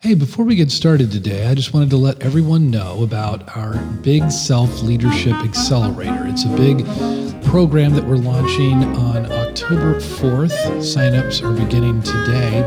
Hey, before we get started today, I just wanted to let everyone know about our Big Self Leadership Accelerator. It's a big program that we're launching on October 4th. Signups are beginning today.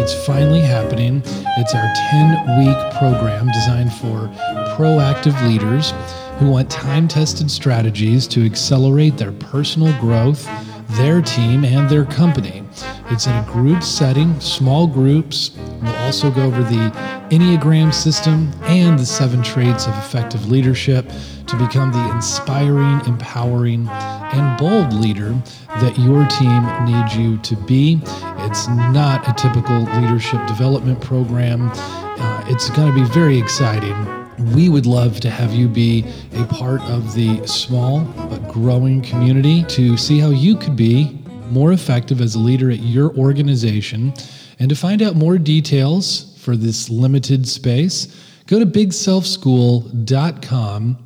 It's finally happening. It's our 10 week program designed for proactive leaders who want time tested strategies to accelerate their personal growth, their team, and their company. It's in a group setting, small groups. We'll also go over the Enneagram system and the seven traits of effective leadership to become the inspiring, empowering, and bold leader that your team needs you to be. It's not a typical leadership development program. Uh, it's going to be very exciting. We would love to have you be a part of the small but growing community to see how you could be more effective as a leader at your organization. And to find out more details for this limited space, go to bigselfschool.com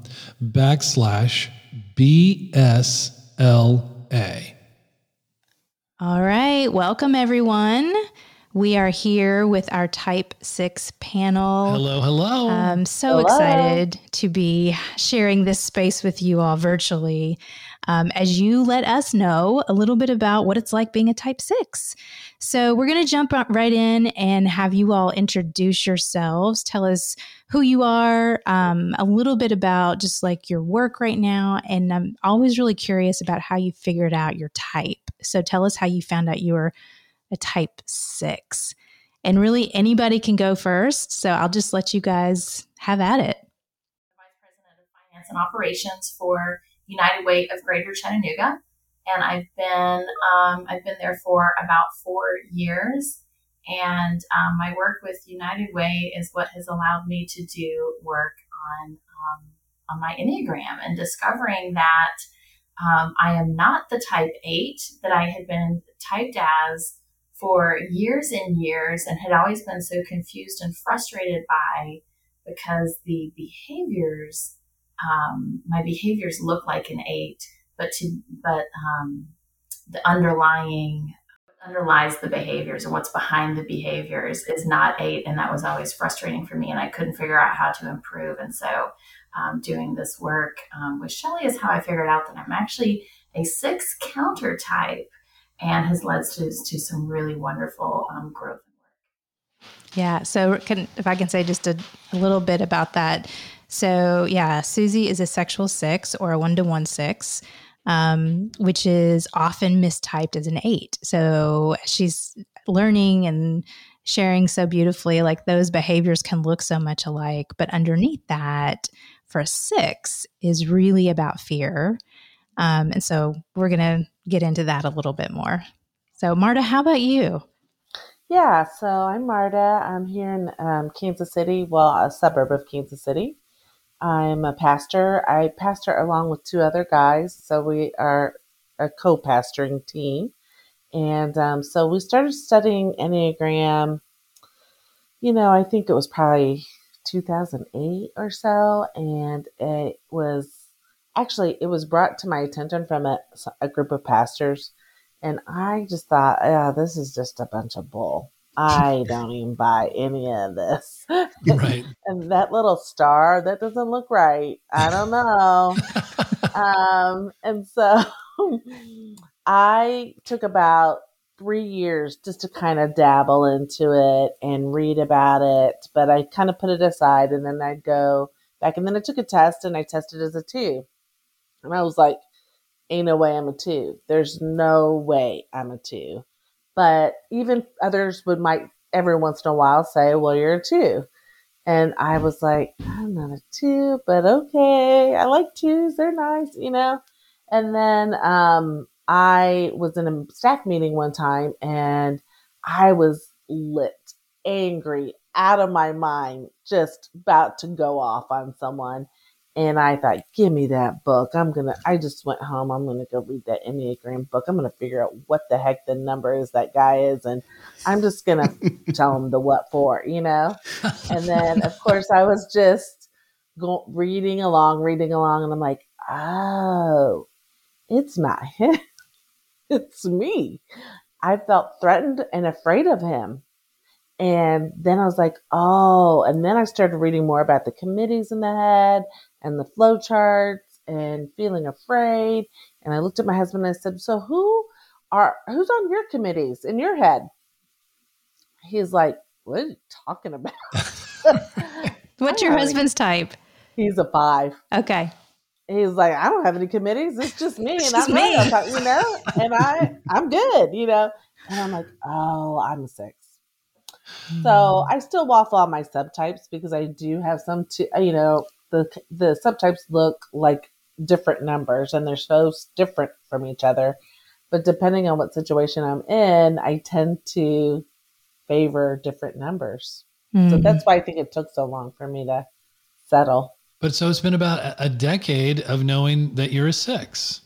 backslash BSLA. All right. Welcome, everyone. We are here with our Type 6 panel. Hello, hello. I'm so Hello. excited to be sharing this space with you all virtually um, as you let us know a little bit about what it's like being a Type 6. So, we're going to jump right in and have you all introduce yourselves. Tell us who you are, um, a little bit about just like your work right now. And I'm always really curious about how you figured out your type. So, tell us how you found out you were a type six. And really, anybody can go first. So I'll just let you guys have at it. Vice President of Finance and Operations for United Way of Greater Chattanooga, and I've been um, I've been there for about four years. And um, my work with United Way is what has allowed me to do work on um, on my enneagram and discovering that um, I am not the type eight that I had been typed as for years and years and had always been so confused and frustrated by because the behaviors um, my behaviors look like an eight but to but um, the underlying underlies the behaviors and what's behind the behaviors is not eight and that was always frustrating for me and i couldn't figure out how to improve and so um, doing this work um, with Shelley is how i figured out that i'm actually a six counter type and has led to, to some really wonderful um, growth work. Yeah. So, can, if I can say just a, a, little bit about that. So, yeah, Suzy is a sexual six or a one to one six, um, which is often mistyped as an eight. So, she's learning and sharing so beautifully, like those behaviors can look so much alike. But underneath that, for a six, is really about fear. Um, and so, we're going to get into that a little bit more. So, Marta, how about you? Yeah, so I'm Marta. I'm here in um, Kansas City, well, a suburb of Kansas City. I'm a pastor. I pastor along with two other guys, so we are a co pastoring team. And um, so we started studying Enneagram, you know, I think it was probably 2008 or so. And it was actually it was brought to my attention from a, a group of pastors and i just thought yeah this is just a bunch of bull. I don't even buy any of this. Right. And that little star that doesn't look right. I don't know. Um and so i took about three years just to kind of dabble into it and read about it but i kind of put it aside and then i'd go back and then i took a test and i tested as a two and I was like, ain't no way I'm a two. There's no way I'm a two. But even others would might every once in a while say, well, you're a two. And I was like, I'm not a two, but okay. I like twos. They're nice, you know? And then um, I was in a staff meeting one time and I was lit, angry, out of my mind, just about to go off on someone. And I thought, give me that book. I'm going to, I just went home. I'm going to go read that Enneagram book. I'm going to figure out what the heck the number is that guy is. And I'm just going to tell him the what for, you know? And then, of course, I was just go, reading along, reading along. And I'm like, oh, it's not him. it's me. I felt threatened and afraid of him. And then I was like, oh, and then I started reading more about the committees in the head and the flow charts and feeling afraid. And I looked at my husband and I said, so who are, who's on your committees in your head? He's like, what are you talking about? What's your husband's type? He's a five. Okay. He's like, I don't have any committees. It's just me, It's and just I'm me. right, I'm- you know, and I, I'm good, you know. And I'm like, oh, I'm a six. So hmm. I still waffle on my subtypes because I do have some, t- you know, the the subtypes look like different numbers and they're so different from each other. But depending on what situation I'm in, I tend to favor different numbers. So Mhm. that's why I think it took so long for me to settle. But so it's been about a- a decade of knowing that you're a six.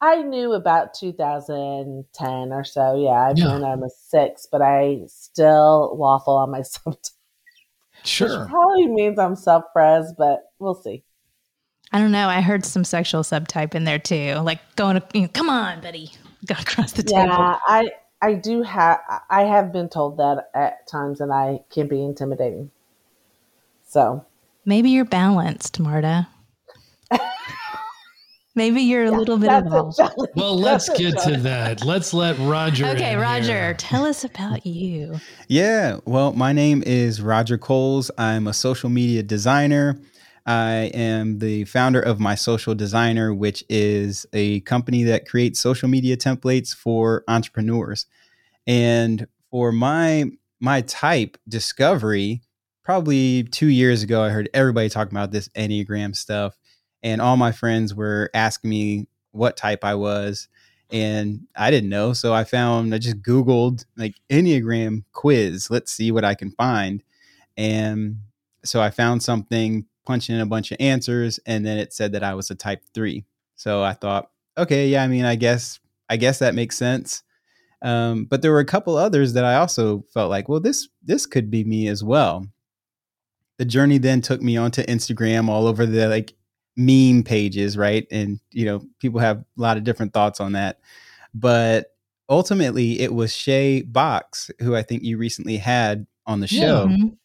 I knew about 2010 or so. Yeah, I've Yeah. known I'm a six, but I still waffle on my subtype. Sure. Which probably means I'm self pres, but we'll see. I don't know. I heard some sexual subtype in there too. Like going, to, you know, come on, buddy, go across the table. Yeah, I I do have I have been told that at times, and I can be intimidating. So Maybe you're balanced, Marta. Maybe you're a little bit of that's all. it, Shelley. Well, let's That's it, get to that. Let's let Roger. Okay, in Roger, here. tell us about you. Yeah, well, my name is Roger Coles. I'm a social media designer. I am the founder of My Social Designer, which is a company that creates social media templates for entrepreneurs. And for my my type discovery, probably 2 years ago I heard everybody talking about this Enneagram stuff and all my friends were asking me what type I was and I didn't know. So I found, I just Googled like Enneagram quiz. Let's see what I can find. And so I found something, punching in a bunch of answers, and then it said that I was a type three. So I thought, okay, yeah, I mean, I guess, I guess that makes sense. Um, but there were a couple others that I also felt like, well, this this could be me as well. The journey then took me onto Instagram, all over the like meme pages, right? And you know, people have a lot of different thoughts on that. But ultimately, it was Shay Box, who I think you recently had on the show, Mhm.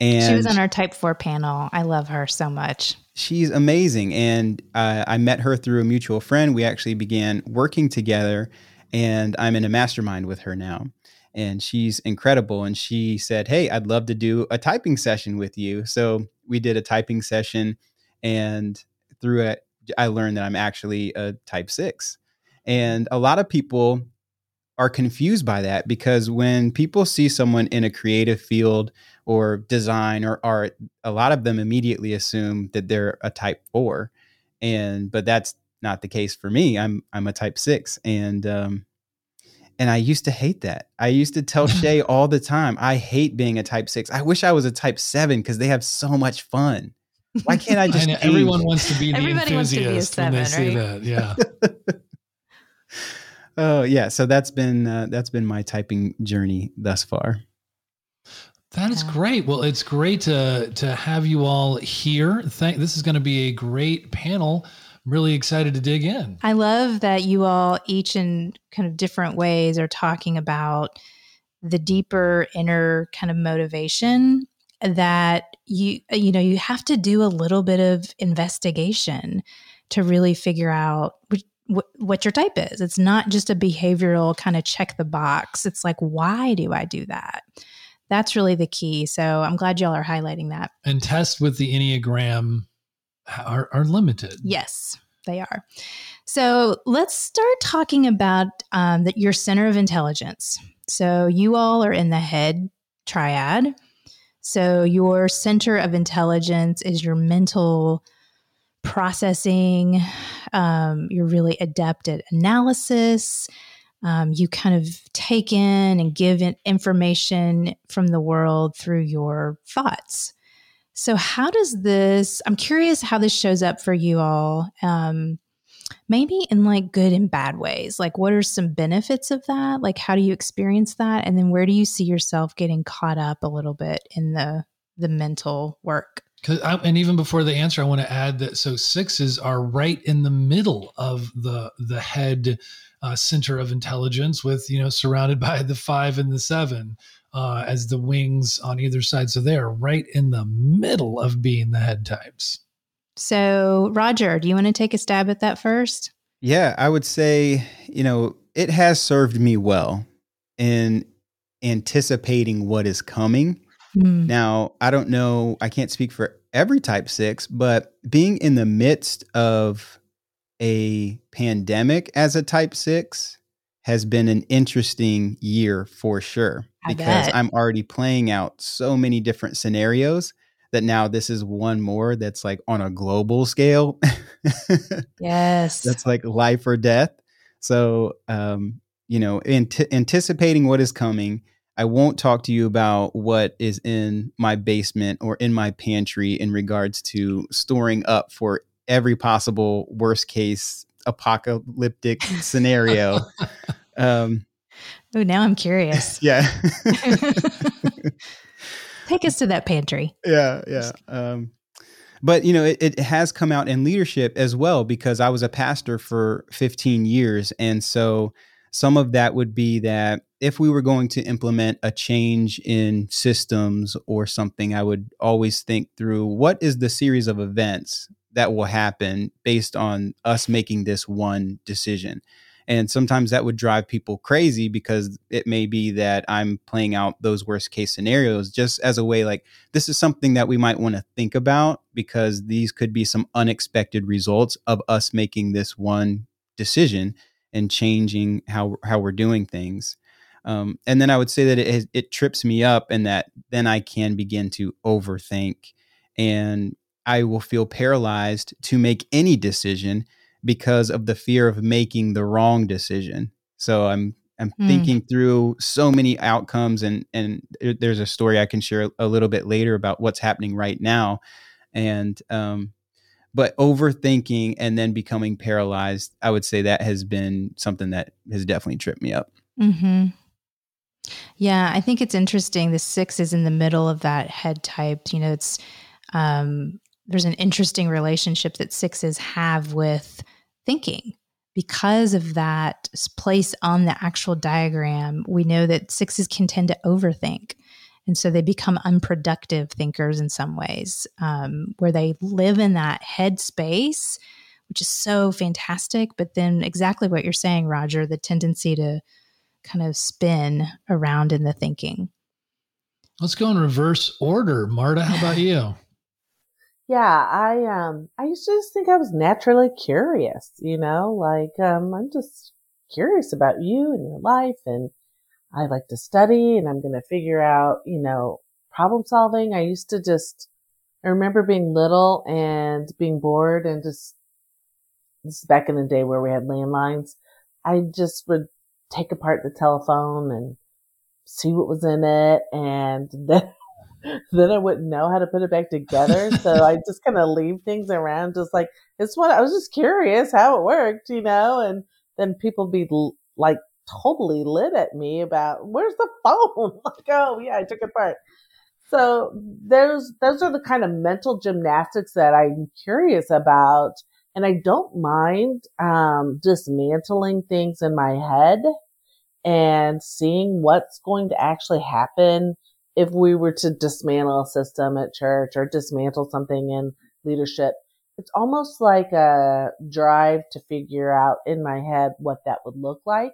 and She was on our Type 4 panel. I love her so much. she's amazing. And uh, I met her through a mutual friend. We actually began working together, and I'm in a mastermind with her now. And she's incredible. And she said, Hey, I'd love to do a typing session with you. So we did a typing session, and through it, I learned that I'm actually a type six. And a lot of people are confused by that because when people see someone in a creative field or design or art, a lot of them immediately assume that they're a type four. And but that's not the case for me. I'm I'm a type six. And um and I used to hate that. I used to tell Shay all the time, I hate being a type six. I wish I was a type seven because they have so much fun. Why can't I I just know, everyone wants to be the Everybody wants to be a enthusiast when they seven, say right? that. Yeah. Oh yeah, so that's been uh, that's been my typing journey thus far. That is Yeah. great. Well, it's great to to have you all here. Thank. This is going to be a great panel. I'm really excited to dig in. I love that you all, each in kind of different ways, are talking about the deeper inner kind of motivation that you you know you have to do a little bit of investigation to really figure out which, what, what your type is. It's not just a behavioral kind of check the box. It's like why do I do that? That's really the key. So I'm glad y'all are highlighting that. And tests with the Enneagram are, are limited. Yes, they are. So let's start talking about um, that your center of intelligence. So you all are in the head triad. So your center of intelligence is your mental processing. Um, you're really adept at analysis. Um, you kind of take in and give in information from the world through your thoughts. So, how does this? I'm curious how this shows up for you all. Um, maybe in like good and bad ways. Like, what are some benefits of that? Like, how do you experience that? And then, where do you see yourself getting caught up a little bit in the the mental work? I, and even before the answer, I want to add that so sixes are right in the middle of the the head uh, center of intelligence with you know surrounded by the five and the seven uh, as the wings on either side so they are right in the middle of being the head types so roger do you want to take a stab at that first yeah i would say you know it has served me well in anticipating what is coming mm. now i don't know i can't speak for every type six but being in the midst of a pandemic as a type six has been an interesting year for sure I because bet. I'm already playing out so many different scenarios that now this is one more that's like on a global scale. yes. That's like life or death. So, um, you know, ant- anticipating what is coming, I won't talk to you about what is in my basement or in my pantry in regards to storing up for every possible worst case apocalyptic scenario. um, oh, now I'm curious. Yeah. Take us to that pantry. Yeah, yeah. Um, but you know, it, it has come out in leadership as well because I was a pastor for 15 years, and so some of that would be that if we were going to implement a change in systems or something, I would always think through what is the series of events that will happen based on us making this one decision. And sometimes that would drive people crazy because it may be that I'm playing out those worst case scenarios just as a way like, this is something that we might want to think about because these could be some unexpected results of us making this one decision and changing how, how we're doing things. Um, and then I would say that it, it trips me up and that then I can begin to overthink and I will feel paralyzed to make any decision because of the fear of making the wrong decision. So I'm I'm mm. thinking through so many outcomes and and there's a story I can share a little bit later about what's happening right now and um but overthinking and then becoming paralyzed I would say that has been something that has definitely tripped me up. Mhm. Yeah, I think it's interesting the 6 is in the middle of that head type, you know, it's um there's an interesting relationship that sixes have with thinking. Because of that place on the actual diagram we know that sixes can tend to overthink. And so they become unproductive thinkers in some ways um, where they live in that head space which is so fantastic. But then exactly what you're saying roger the tendency to kind of spin around in the thinking. Let's go in reverse order. Marta how about you yeah, I um I used to just think I was naturally curious, you know, like um I'm just curious about you and your life and I like to study and I'm going to figure out, you know, problem solving. I used to just I remember being little and being bored and just this is back in the day where we had landlines. I just would take apart the telephone and see what was in it and then then I wouldn't know how to put it back together. So I just kind of leave things around, just like it's what I was just curious how it worked, you know. And then people be like totally lit at me about where's the phone? like, oh yeah, I took it apart. So those those are the kind of mental gymnastics that I'm curious about, and I don't mind um, dismantling things in my head and seeing what's going to actually happen if we were to dismantle a system at church or dismantle something in leadership, it's almost like a drive to figure out in my head what that would look like.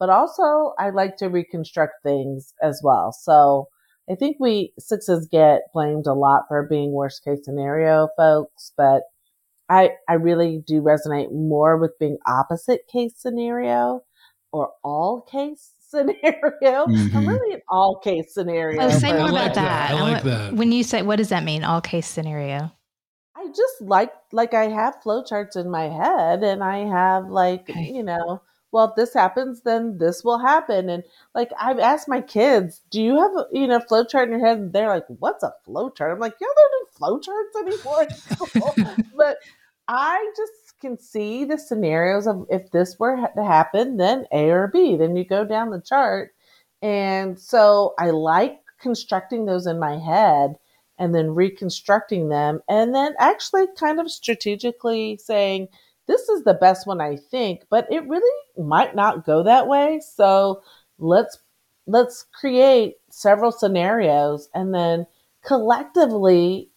But also, I like to reconstruct things as well. So I think we sixes get blamed a lot for being worst case scenario folks, but I, I really do resonate more with being opposite case scenario or all case scenario. Mm-hmm. I'm really an all case scenario. Oh, say more like about that. that. I like that. When you say, what does that mean? All case scenario. I just like like I have flowcharts in my head, and I have like okay. you know, well, if this happens, then this will happen, and like I've asked my kids, do you have a, you know flowchart in your head? And they're like, what's a flowchart? I'm like, y'all don't do flowcharts anymore. but I just can see the scenarios of if this were to happen, then A or B. Then you go down the chart. And so I like constructing those in my head and then reconstructing them and then actually kind of strategically saying, this is the best one I think, but it really might not go that way. So let's let's create several scenarios and then collectively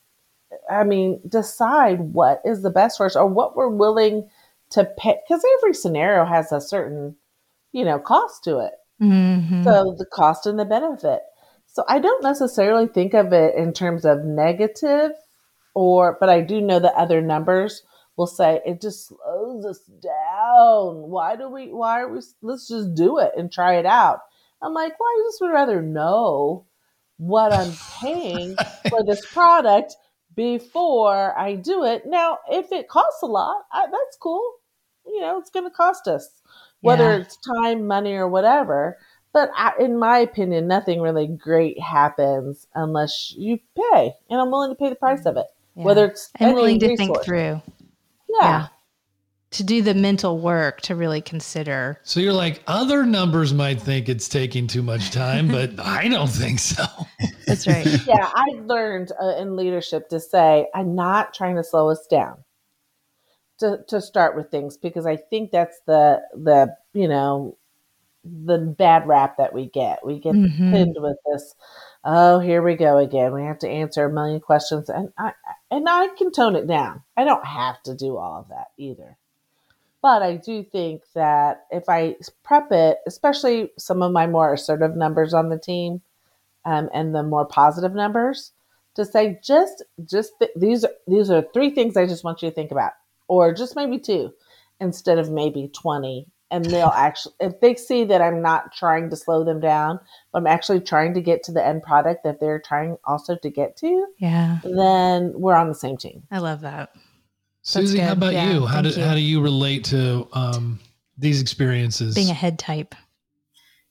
I mean, decide what is the best for us or what we're willing to pay because every scenario has a certain, you know, cost to it. Mm-hmm. So the cost and the benefit. So I don't necessarily think of it in terms of negative or but I do know that other numbers will say it just slows us down. Why do we why are we let's just do it and try it out. I'm like, well, I just would rather know what I'm paying for this product before I do it. Now, if it costs a lot, I, that's cool. You know, it's going to cost us, whether yeah. it's time, money, or whatever. But I, in my opinion, nothing really great happens unless you pay, and I'm willing to pay the price mm. of it. Yeah. Whether it's and willing to resource. think through. yeah. yeah to do the mental work to really consider. So you're like, other numbers might think it's taking too much time, but I don't think so. That's right. yeah, I learned uh, in leadership to say, I'm not trying to slow us down. To, to start with things because I think that's the the you know the bad rap that we get. We get mm-hmm. pinned with this. Oh, here we go again. We have to answer a million questions, and I and I can tone it down. I don't have to do all of that either. But I do think that if I prep it, especially some of my more assertive numbers on the team um, and the more positive numbers, to say just just th- these these are three things I just want you to think about, or just maybe two, instead of maybe twenty. And they'll actually, if they see that I'm not trying to slow them down, but I'm actually trying to get to the end product that they're trying also to get to, yeah, then we're on the same team. I love that. Suzy, how about yeah, you? How do you. how do you relate to um, these experiences? Being a head type.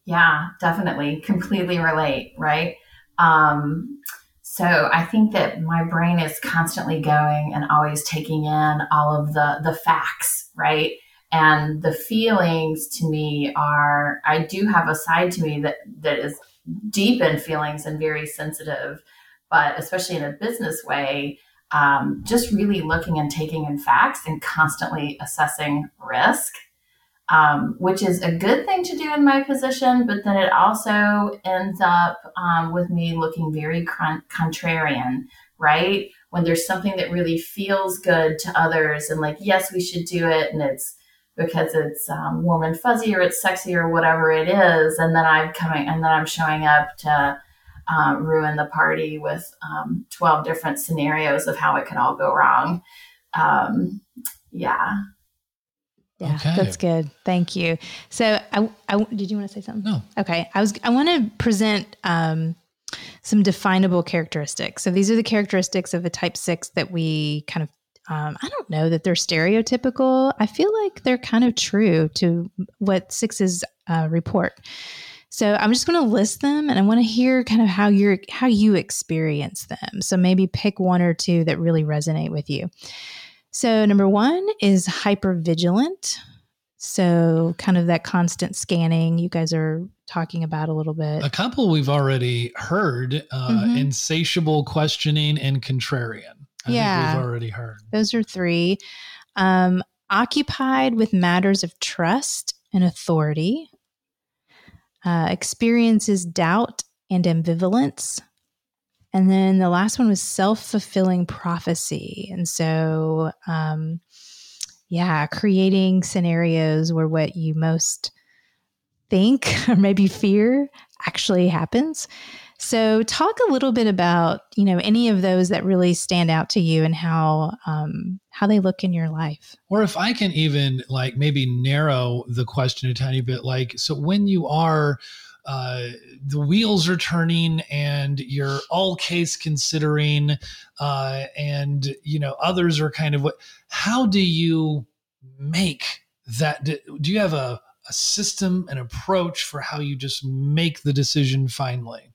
Yeah, definitely, completely relate. Right. Um, so I think that my brain is constantly going and always taking in all of the the facts, right? And the feelings to me are I do have a side to me that that is deep in feelings and very sensitive, but especially in a business way, um, just really looking and taking in facts and constantly assessing risk, um, which is a good thing to do in my position. But then it also ends up um, with me looking very contrarian, right? When there's something that really feels good to others and like, yes, we should do it. And it's because it's um, warm and fuzzy or it's sexy or whatever it is. And then I'm coming and then I'm showing up to, um, ruin the party with um, 12 different scenarios of how it could all go wrong. Um, yeah. Yeah, okay. that's good. Thank you. So, I, I, did you want to say something? No. Okay, I was. I want to present um, some definable characteristics. So, these are the characteristics of a Type Six that we kind of. Um, I don't know that they're stereotypical. I feel like they're kind of true to what sixes uh, report. So I'm just going to list them and I want to hear kind of how you're how you experience them. So maybe pick one or two that really resonate with you. So number 1 is hyper vigilant. So kind of that constant scanning you guys are talking about a little bit. A couple we've already heard, uh, mm-hmm. insatiable questioning and contrarian. I yeah. we've already heard. Those are 3. Um, occupied with matters of trust and authority uh, experiences doubt and ambivalence. And then the last one was self fulfilling prophecy. And so, um, yeah, creating scenarios where what you most think or maybe fear actually happens. So, talk a little bit about you know any of those that really stand out to you and how um, how they look in your life. Or if I can even like maybe narrow the question a tiny bit, like so when you are uh, the wheels are turning and you're all case considering, uh, and you know others are kind of what. How do you make that? Do you have a a system, an approach for how you just make the decision finally?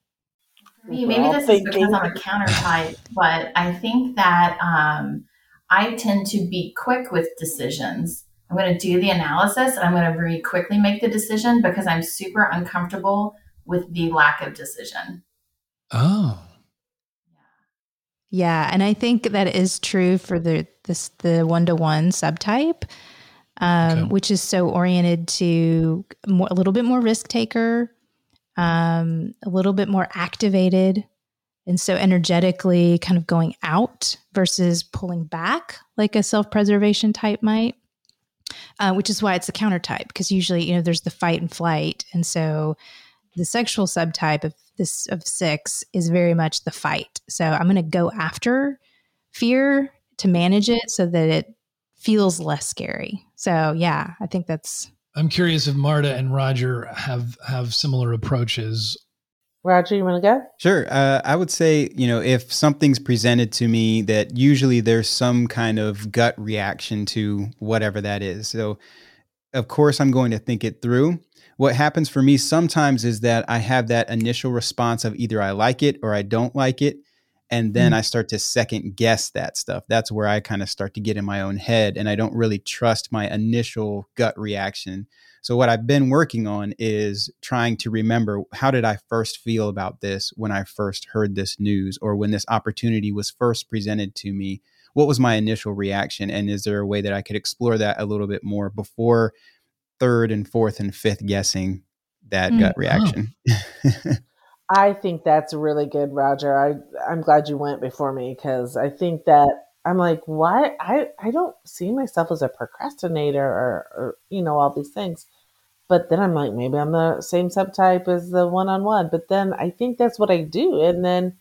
Me. Maybe this is because I'm a counter type, but I think that um, I tend to be quick with decisions. I'm going to do the analysis and I'm going to very quickly make the decision because I'm super uncomfortable with the lack of decision. Oh. Yeah, and I think that is true for the this the one to one subtype. um, Okay. which is so oriented to more, a little bit more risk taker, um, a little bit more activated, and so energetically kind of going out versus pulling back like a self preservation type might. Uh, which is why it's the counter type because usually you know there's the fight and flight, and so the sexual subtype of this of six is very much the fight. So I'm going to go after fear to manage it so that it feels less scary. So yeah, I think that's I'm curious if Marta and Roger have have similar approaches. Roger, you want to go? Sure. Uh, I would say, you know, if something's presented to me, that usually there's some kind of gut reaction to whatever that is. So, of course, I'm going to think it through. What happens for me sometimes is that I have that initial response of either I like it or I don't like it. And then Mm. I start to second guess that stuff. That's where I kind of start to get in my own head and I don't really trust my initial gut reaction. So what I've been working on is trying to remember how did I first feel about this when I first heard this news or when this opportunity was first presented to me? What was my initial reaction and is there a way that I could explore that a little bit more before third and fourth and fifth guessing that Mm. gut reaction? I think that's really good, Roger. I I'm glad you went before me because I think that I'm like, why I I don't see myself as a procrastinator or, or you know all these things, but then I'm like, maybe I'm the same subtype as the one on one. But then I think that's what I do, and then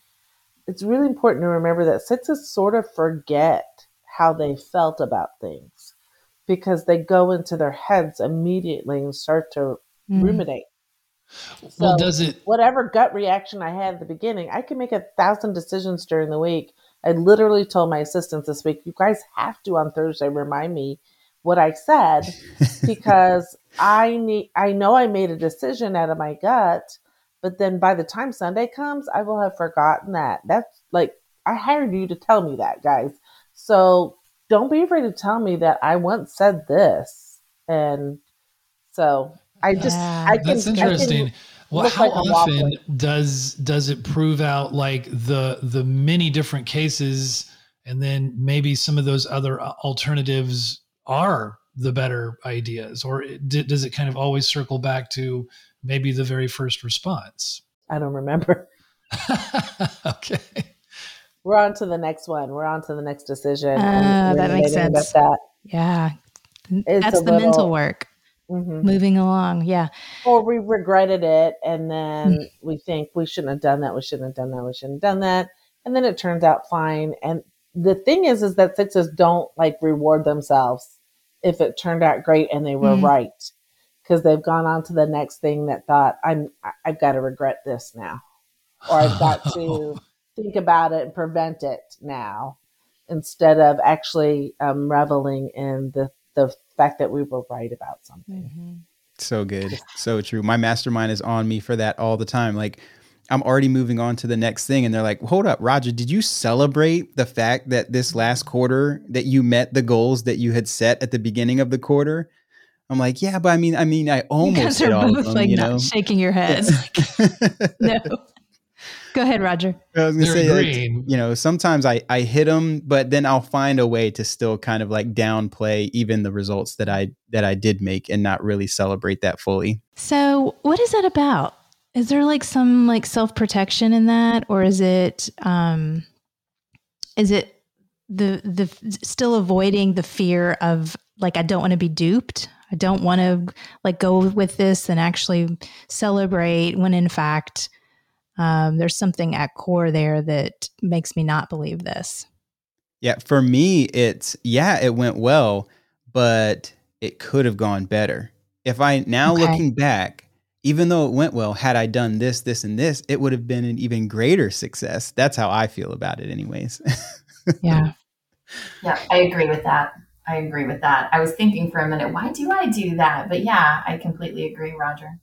it's really important to remember that sixes sort of forget how they felt about things because they go into their heads immediately and start to mm, ruminate. Well, does it? whatever gut reaction I had at the beginning, I can make a thousand decisions during the week. I literally told my assistants this week, you guys have to on Thursday remind me what I said because I need I know I made a decision out of my gut, but then by the time Sunday comes, I will have forgotten that. That's like I hired you to tell me that, guys. So don't be afraid to tell me that I once said this. And so I just Yeah. I can That's I can- interesting. Well, how like often does does it prove out like the the many different cases, and then maybe some of those other uh, alternatives are the better ideas, or it- d- does it kind of always circle back to maybe the very first response? I don't remember. okay. We're on to the next one. We're on to the next decision. And that makes sense. That. yeah. It's That's a the mental work. Mhm. Moving along. Yeah. Or we regretted it, and then Mm. we think we shouldn't have done that. We shouldn't have done that. We shouldn't have done that. And then it turns out fine. And the thing is, is that sixes don't like reward themselves if it turned out great and they were Mm. right, because they've gone on to the next thing that thought I'm I've got to regret this now, or I've got to think about it and prevent it now, instead of actually um, reveling in the the fact that we were right about something. Mm-hmm. So good. So true. My mastermind is on me for that all the time. Like I'm already moving on to the next thing and they're like, "Hold up, Roger, did you celebrate the fact that this last quarter that you met the goals that you had set at the beginning of the quarter?" I'm like, "Yeah, but I mean, I mean, I You almost guys hit are all of both them, like you not shaking your heads. no. Go ahead, Roger. I was gonna They're say, like, you know, sometimes I I hit them, but then I'll find a way to still kind of like downplay even the results that I that I did make and not really celebrate that fully. So, what is that about? Is there like some like self protection in that, or is it um, is it the the still avoiding the fear of like I don't want to be duped. I don't want to like go with this and actually celebrate when in fact um, there's something at core there that makes me not believe this. Yeah, for me, it's yeah, it went well, but it could have gone better. If I now Okay. looking back, even though it went well, had I done this, this, and this, it would have been an even greater success. That's how I feel about it, anyways. Yeah. Yeah, I agree with that. I agree with that. I was thinking for a minute, why do I do that? But yeah, I completely agree, Roger.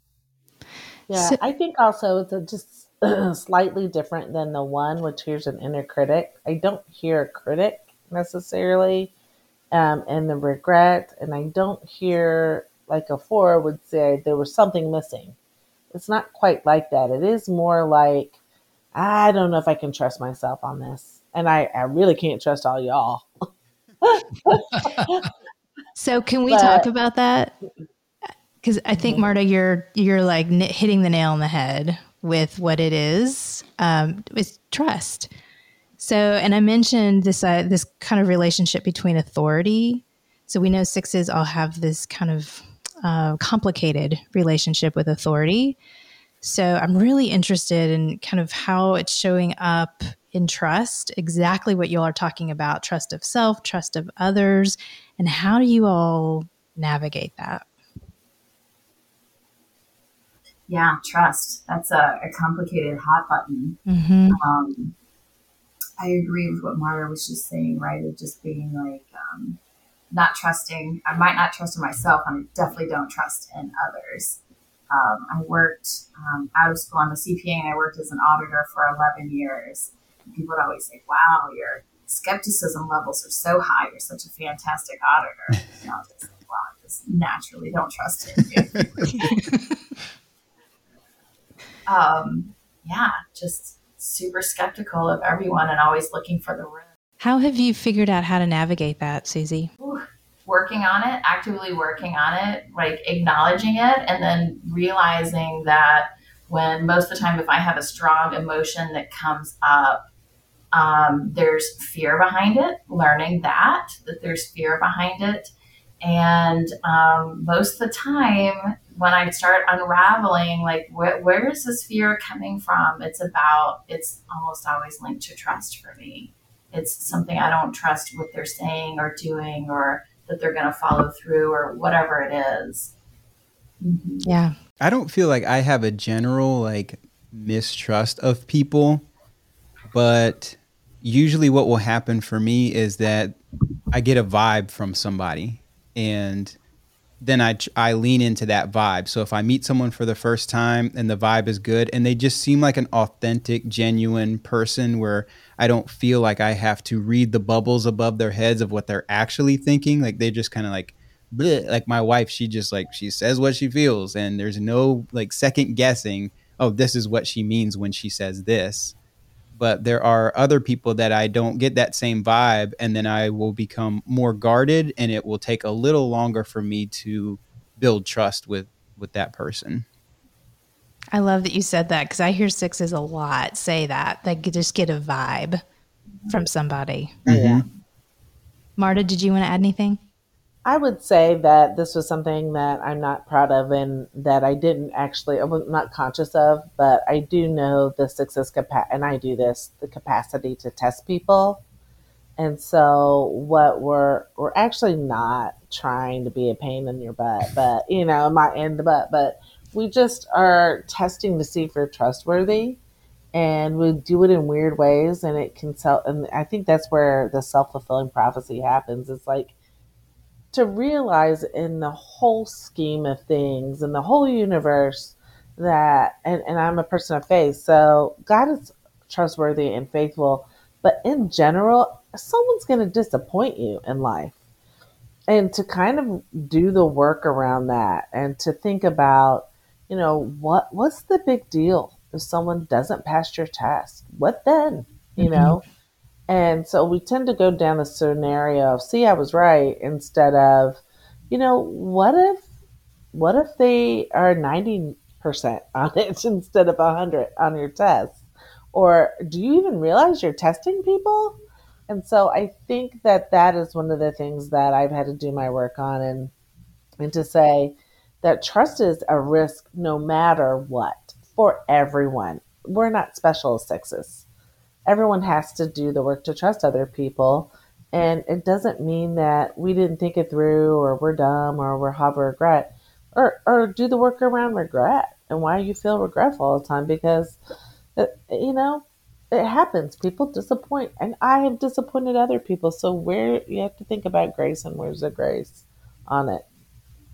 Yeah, So- I think also it's a, just slightly different than the one, which here's an inner critic. I don't hear a critic necessarily um, and the regret, and I don't hear like a four would say there was something missing. It's not quite like that. It is more like, I don't know if I can trust myself on this. And I, I really can't trust all y'all. So can we But- talk about that? Because I think Marta, you're you're like hitting the nail on the head with what it is. Um, it's trust. So, and I mentioned this uh, this kind of relationship between authority. So we know sixes all have this kind of uh, complicated relationship with authority. So I'm really interested in kind of how it's showing up in trust, exactly what you all are talking about trust of self, trust of others, and how do you all navigate that? Yeah, trust. That's a, a complicated hot button. Mm-hmm. Um, I agree with what Marta was just saying, right? Of just being like um, not trusting. I might not trust in myself, and I definitely don't trust in others. Um, I worked um, out of school. I'm a CPA, and I worked as an auditor for 11 years. And people would always say, "Wow, your skepticism levels are so high. You're such a fantastic auditor." And I was just like, "Wow, I just naturally don't trust in you." um, yeah, just super skeptical of everyone and always looking for the room. How have you figured out how to navigate that, Suzy? Ooh, Working on it, actively working on it, like acknowledging it, and then realizing that when most of the time, if I have a strong emotion that comes up, um, there's fear behind it, learning that, that there's fear behind it. And um, most of the time, when I start unraveling, like, wh- where is this fear coming from? It's about, it's almost always linked to trust for me. It's something I don't trust what they're saying or doing or that they're going to follow through or whatever it is. Mhm. Yeah. I don't feel like I have a general like mistrust of people, but usually what will happen for me is that I get a vibe from somebody and then I I lean into that vibe. So if I meet someone for the first time and the vibe is good and they just seem like an authentic, genuine person where I don't feel like I have to read the bubbles above their heads of what they're actually thinking, like they just kind of like bleh. like my wife, she just like she says what she feels and there's no like second guessing, oh, this is what she means when she says this but there are other people that I don't get that same vibe, and then I will become more guarded, and it will take a little longer for me to build trust with with that person. I love that you said that because I hear sixes a lot say that. They just get a vibe from somebody. Yeah. Marta, did you want to add anything? I would say that this was something that I'm not proud of and that I didn't actually, I was not conscious of, but I do know the success capacity, and I do this, the capacity to test people. And so what we're, we're actually not trying to be a pain in your butt, but you know, my in the butt, but we just are testing to see if you're trustworthy and we do it in weird ways and it can sell. And I think that's where the self-fulfilling prophecy happens. It's like, to realize in the whole scheme of things in the whole universe that and, and i'm a person of faith so god is trustworthy and faithful but in general someone's going to disappoint you in life. And to kind of do the work around that and to think about you know what what's the big deal if someone doesn't pass your test? What then? You Mhm. know and so we tend to go down the scenario of, see, I was right, instead of, you know, what if, what if they are 90% on it instead of 100 on your test? Or do you even realize you're testing people? And so I think that that is one of the things that I've had to do my work on and, and to say that trust is a risk no matter what for everyone. We're not special sixes everyone has to do the work to trust other people. And it doesn't mean that we didn't think it through or we're dumb or we're have regret or, or do the work around regret and why you feel regretful all the time because, it, you know, it happens. People disappoint and I have disappointed other people. So where you have to think about grace and where's the grace on it.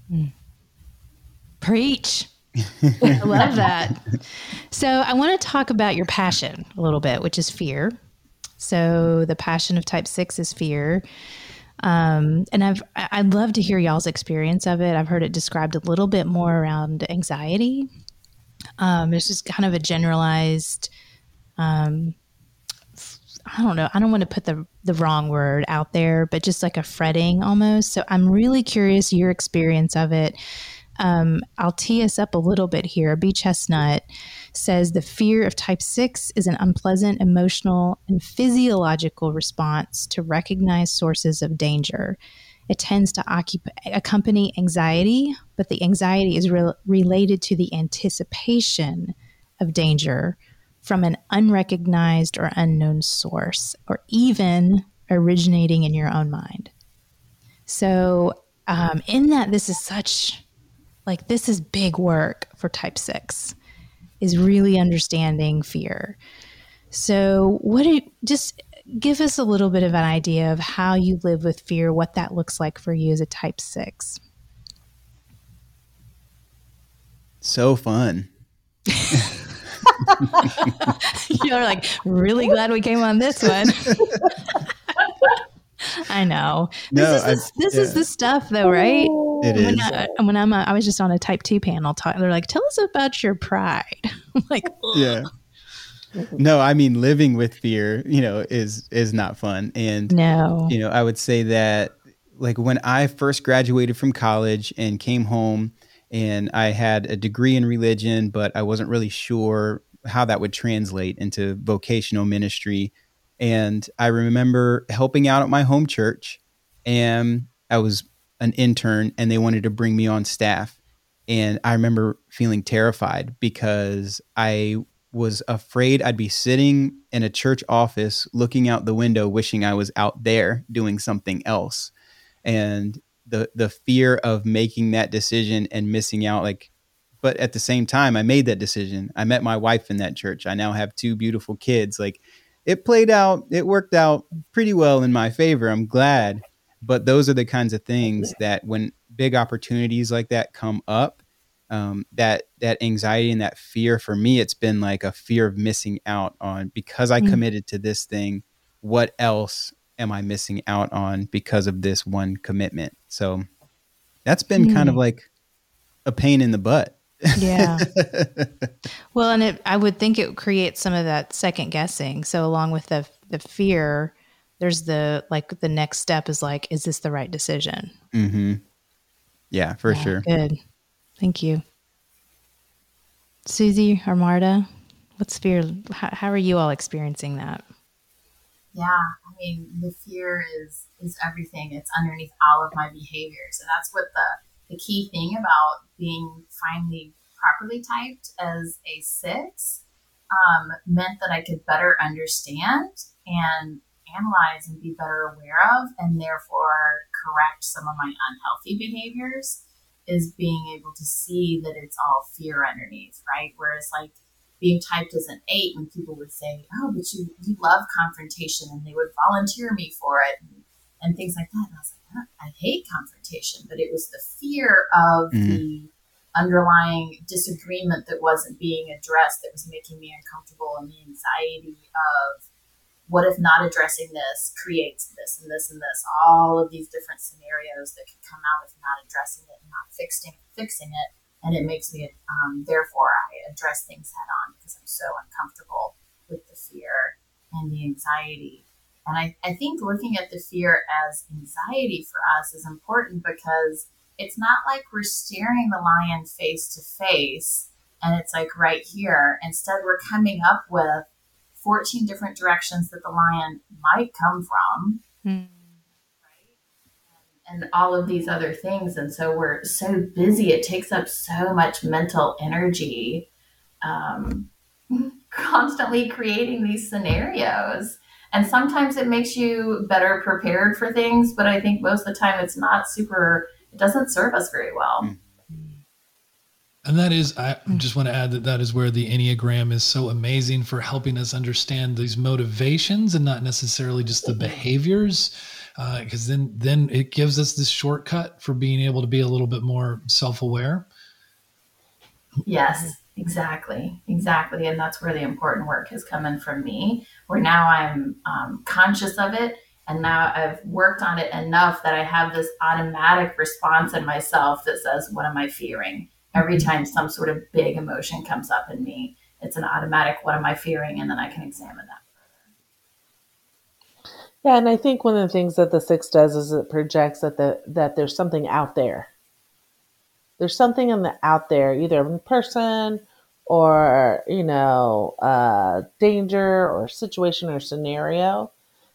Hmm. Preach. I love that. So, I want to talk about your passion a little bit, which is fear. So, the passion of type six is fear. Um, and I've, I'd love to hear y'all's experience of it. I've heard it described a little bit more around anxiety. Um, it's just kind of a generalized um, I don't know, I don't want to put the the wrong word out there, but just like a fretting almost. So I'm really curious your experience of it. Um, I'll tee us up a little bit here. B Chestnut says the fear of type 6 is an unpleasant emotional and physiological response to recognized sources of danger. It tends to occupy, accompany anxiety, but the anxiety is re- related to the anticipation of danger from an unrecognized or unknown source, or even originating in your own mind. So, um, in that, this is such like this is big work for type six, is really understanding fear. So, what do you just give us a little bit of an idea of how you live with fear, what that looks like for you as a type six? So fun. You're like really glad we came on this one. I know. No, this is, the, this yeah. is the stuff, though, right? It when is. I, when I'm, a, I was just on a Type Two panel. Talk, they're like, "Tell us about your pride." I'm like, Ugh. Yeah. No, I mean living with fear, you know, is is not fun. And no, you know, I would say that like when I first graduated from college and came home and I had a degree in religion, but I wasn't really sure how that would translate into vocational ministry. And I remember helping out at my home church and I was an intern and they wanted to bring me on staff. And I remember feeling terrified because I was afraid I'd be sitting in a church office looking out the window wishing I was out there doing something else. And the the fear of making that decision and missing out like but at the same time I made that decision. I met my wife in that church. I now have two beautiful kids. Like it played out, it worked out pretty well in my favor. I'm glad. But those are the kinds of things that when big opportunities like that come up, um, that that anxiety and that fear for me, it's been like a fear of missing out on because I Mm. committed to this thing. What else am I missing out on because of this one commitment? So that's been kind of Mm. like a pain in the butt. Yeah. Well, and it, I would think it creates some of that second guessing. So along with the the fear, there's the like the next step is like, is this the right decision? Mm-hmm. Yeah, for Yeah, sure. Good. Thank you. Suzy or Marta, what's fear? How, how are you all experiencing that? Yeah, I mean, the fear is is everything. It's underneath all of my behaviors, and that's what the the key thing about being finally properly typed as a six um, meant that I could better understand and analyze and be better aware of, and therefore correct some of my unhealthy behaviors. Is being able to see that it's all fear underneath, right? Whereas like being typed as an eight when people would say, "Oh, but you you love confrontation," and they would volunteer me for it and, and things like that. And I was like, "Huh, I hate confrontation, but it was the fear of Mhm. the underlying disagreement that wasn't being addressed that was making me uncomfortable, and the anxiety of what if not addressing this creates this and this and this all of these different scenarios that could come out of not addressing it and not fixing fixing it and it makes me um, therefore i address things head on because i'm so uncomfortable with the fear and the anxiety and I, I think looking at the fear as anxiety for us is important because it's not like we're staring the lion face to face and it's like right here instead we're coming up with 14 different directions that the lion might come from and all of these other things. And so we're so busy, it takes up so much mental energy, um, constantly creating these scenarios. And sometimes it makes you better prepared for things, but I think most of the time it's not super, it doesn't serve us very well. Mm. And that is, I hmm. just want to add that that is where the Enneagram is so amazing for helping us understand these motivations and not necessarily just the mm-hmm. behaviors. Uh, because then, then it gives us this shortcut for being able to be a little bit more self-aware. Yes, exactly, exactly, and that's where the important work has come in from me. Where now I'm um, conscious of it, and now I've worked on it enough that I have this automatic response in myself that says, "What am I fearing?" Every time some sort of big emotion comes up in me, it's an automatic, "What am I fearing?" and then I can examine that. Yeah, and I think one of the things that the six does is it projects that the that there's something out there. There's something in the out there, either in person or you know, uh, danger or situation or scenario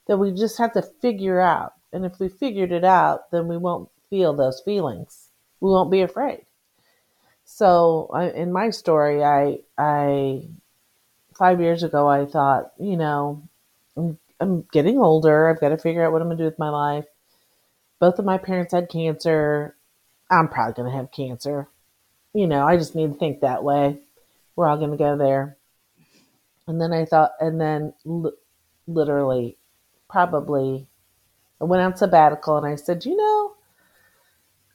that we just have to figure out. And if we figured it out, then we won't feel those feelings. We won't be afraid. So, I, in my story, I I five years ago, I thought, you know, I'm, I'm getting older. I've got to figure out what I'm going to do with my life. Both of my parents had cancer. I'm probably going to have cancer. You know, I just need to think that way. We're all going to go there. And then I thought, and then literally, probably, I went on sabbatical and I said, you know,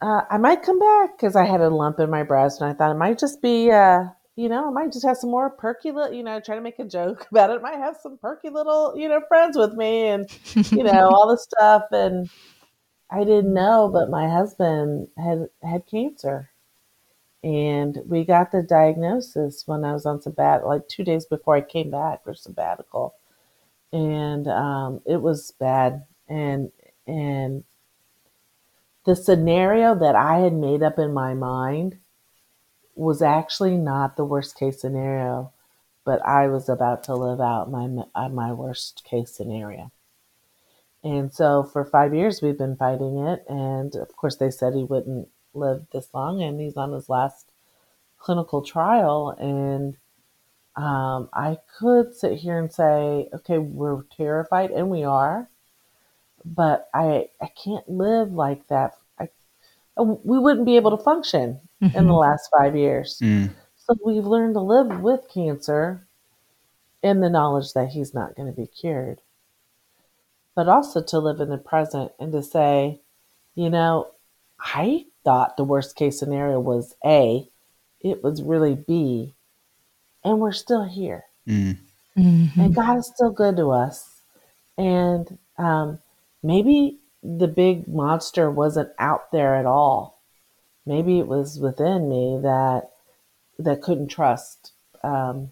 uh, I might come back because I had a lump in my breast and I thought it might just be uh, you know, I might just have some more perky little, you know, trying to make a joke about it. I might have some perky little, you know, friends with me and, you know, all this stuff. And I didn't know, but my husband had had cancer. And we got the diagnosis when I was on sabbatical, like two days before I came back for sabbatical. And um, it was bad. And, and the scenario that I had made up in my mind was actually not the worst case scenario, but I was about to live out my my worst case scenario. And so for five years we've been fighting it, and of course they said he wouldn't live this long, and he's on his last clinical trial, and um, I could sit here and say, okay, we're terrified, and we are, but I I can't live like that. I we wouldn't be able to function mm-hmm. in the mm-hmm. last five years. Mm. So we've learned to live with cancer in the knowledge that he's not going to be cured, but also to live in the present and to say, you know, I thought the worst case scenario was A, it was really B, and we're still here. Mm. Mm-hmm. And God is still good to us. And um, maybe the big monster wasn't out there at all maybe it was within me that that couldn't trust um,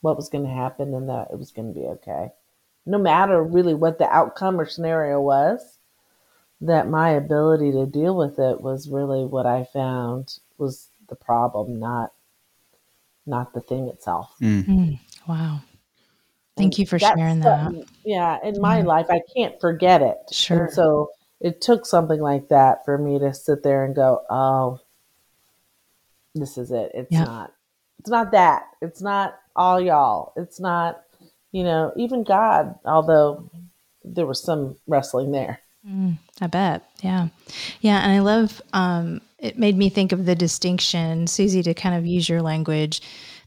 what was going to happen and that it was going to be okay no matter really what the outcome or scenario was that my ability to deal with it was really what i found was the problem not not the thing itself mm. Mm, wow thank and you for sharing that yeah in my mm. life i can't forget it sure and so it took something like that for me to sit there and go, oh, this is it. It's not, it's not that. It's not all y'all. It's not, you know, even God, although there was some wrestling there. Mm, I bet. Yeah. Yeah. And I love, um, it made me think of the distinction, Suzy, to kind of use your language,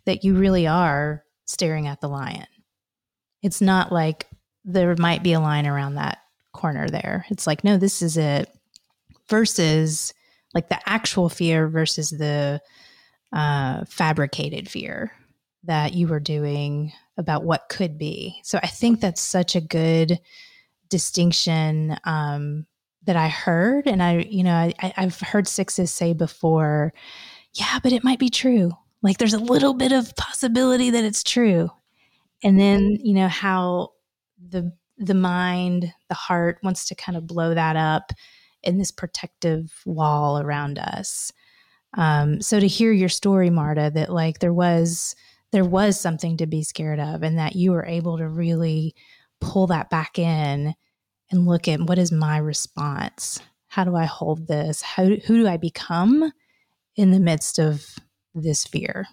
that you really are staring at the lion. It's not like there might be a line around that corner there. It's like, no, this is it versus like the actual fear versus the uh, fabricated fear that you were doing about what could be. So I think that's such a good distinction um, that I heard. And I, you know, I, I've heard sixes say before, yeah, but it might be true. Like there's a little bit of possibility that it's true. And then, you know, how the the mind, the heart wants to kind of blow that up in this protective wall around us. Um, so to hear your story, Marta, that like there was there was something to be scared of, and that you were able to really pull that back in and look at what is my response? How do I hold this? How who do I become in the midst of this fear?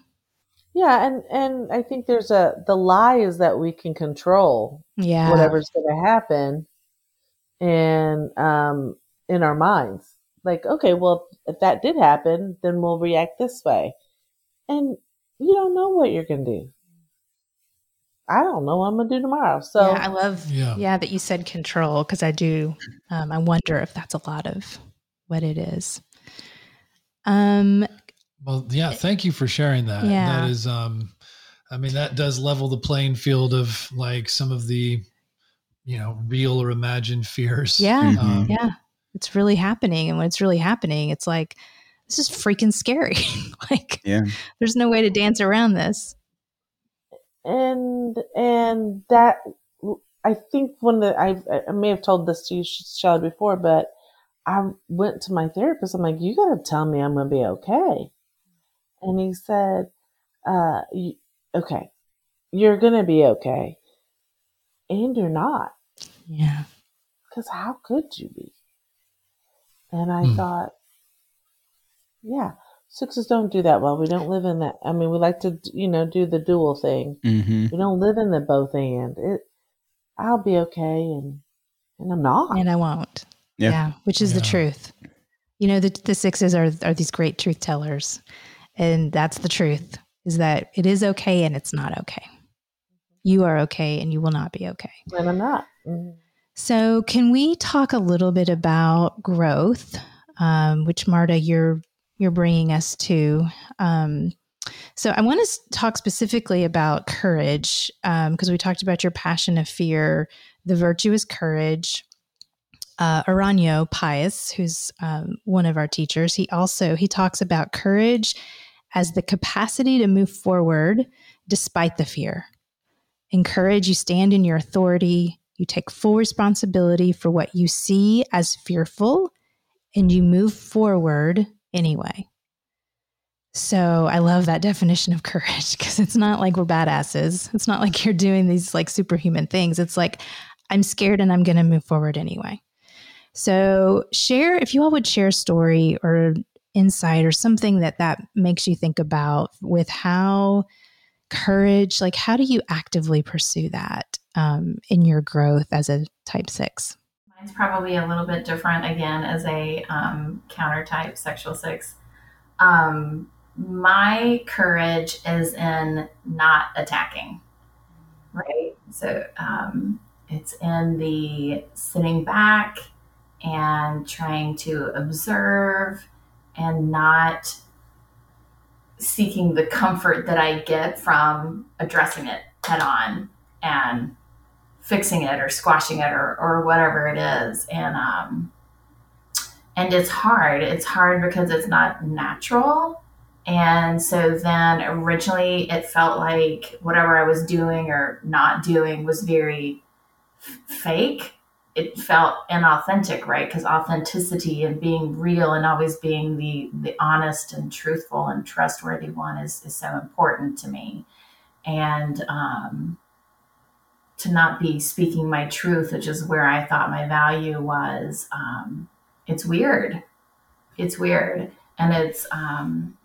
Yeah, and and I think there's a the lie is that we can control yeah whatever's going to happen, and um, in our minds, like okay, well if that did happen, then we'll react this way, and you don't know what you're going to do. I don't know what I'm gonna do tomorrow. So yeah, I love yeah. yeah that you said control because I do. Um, I wonder if that's a lot of what it is. Um, well, yeah, thank you for sharing that. Yeah. That is um I mean that does level the playing field of like some of the you know, real or imagined fears. Yeah. Mm-hmm. Um, yeah. It's really happening and when it's really happening, it's like this is freaking scary. like yeah. there's no way to dance around this. And and that I think when the I, I may have told this to you, Shelley, before, but I went to my therapist. I'm like, you got to tell me I'm going to be okay. And he said, uh, okay, you're going to be okay. And you're not. Yeah. Because how could you be? And I mm. thought, yeah, sixes don't do that well. We don't live in that. I mean, we like to, you know, do the dual thing. Mm-hmm. We don't live in the both and. It, I'll be okay, and and I'm not, and I won't. Yeah, yeah which is yeah. the truth. You know, the the sixes are are these great truth tellers, and that's the truth. Is that it is okay and it's not okay. You are okay and you will not be okay. And I'm not. Mm-hmm. So, can we talk a little bit about growth, um, which Marta, you're you're bringing us to? Um, so, I want to talk specifically about courage because um, we talked about your passion of fear, the virtuous courage. Uh, Uranio Paes, who's um, one of our teachers, he also he talks about courage as the capacity to move forward despite the fear. In courage, you stand in your authority, you take full responsibility for what you see as fearful, and you move forward anyway. So I love that definition of courage because it's not like we're badasses. It's not like you're doing these like superhuman things. It's like, I'm scared and I'm going to move forward anyway. So share, if you all would share a story or insight or something that that makes you think about with how courage, like how do you actively pursue that? um, in your growth as a type six? Mine's probably a little bit different again as a um, counter type sexual six. Um, my courage is in not attacking, right? So um, it's in the sitting back and trying to observe and not seeking the comfort that I get from addressing it head on and fixing it or squashing it or, or whatever it is. And, um, and it's hard. It's hard because it's not natural. And so then originally it felt like whatever I was doing or not doing was very fake. It felt inauthentic, right? Because authenticity and being real and always being the the honest and truthful and trustworthy one is is so important to me. And um, to not be speaking my truth, which is where I thought my value was. Um, it's weird. It's weird, and it's um,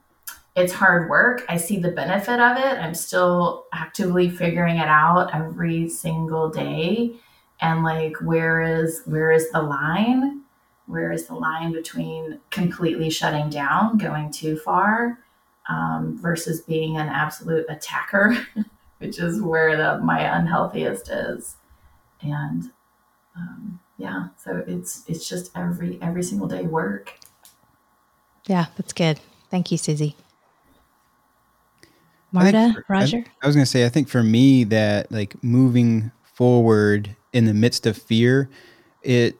it's hard work. I see the benefit of it. I'm still actively figuring it out every single day, and like where is where is the line? Where is the line between completely shutting down, going too far, um, versus being an absolute attacker? which is where the my unhealthiest is. And um, yeah, so it's it's just every every single day work. Yeah, that's good. Thank you, Suzy. Marta, for, Roger. I, I was going to say, I think for me that like moving forward in the midst of fear, it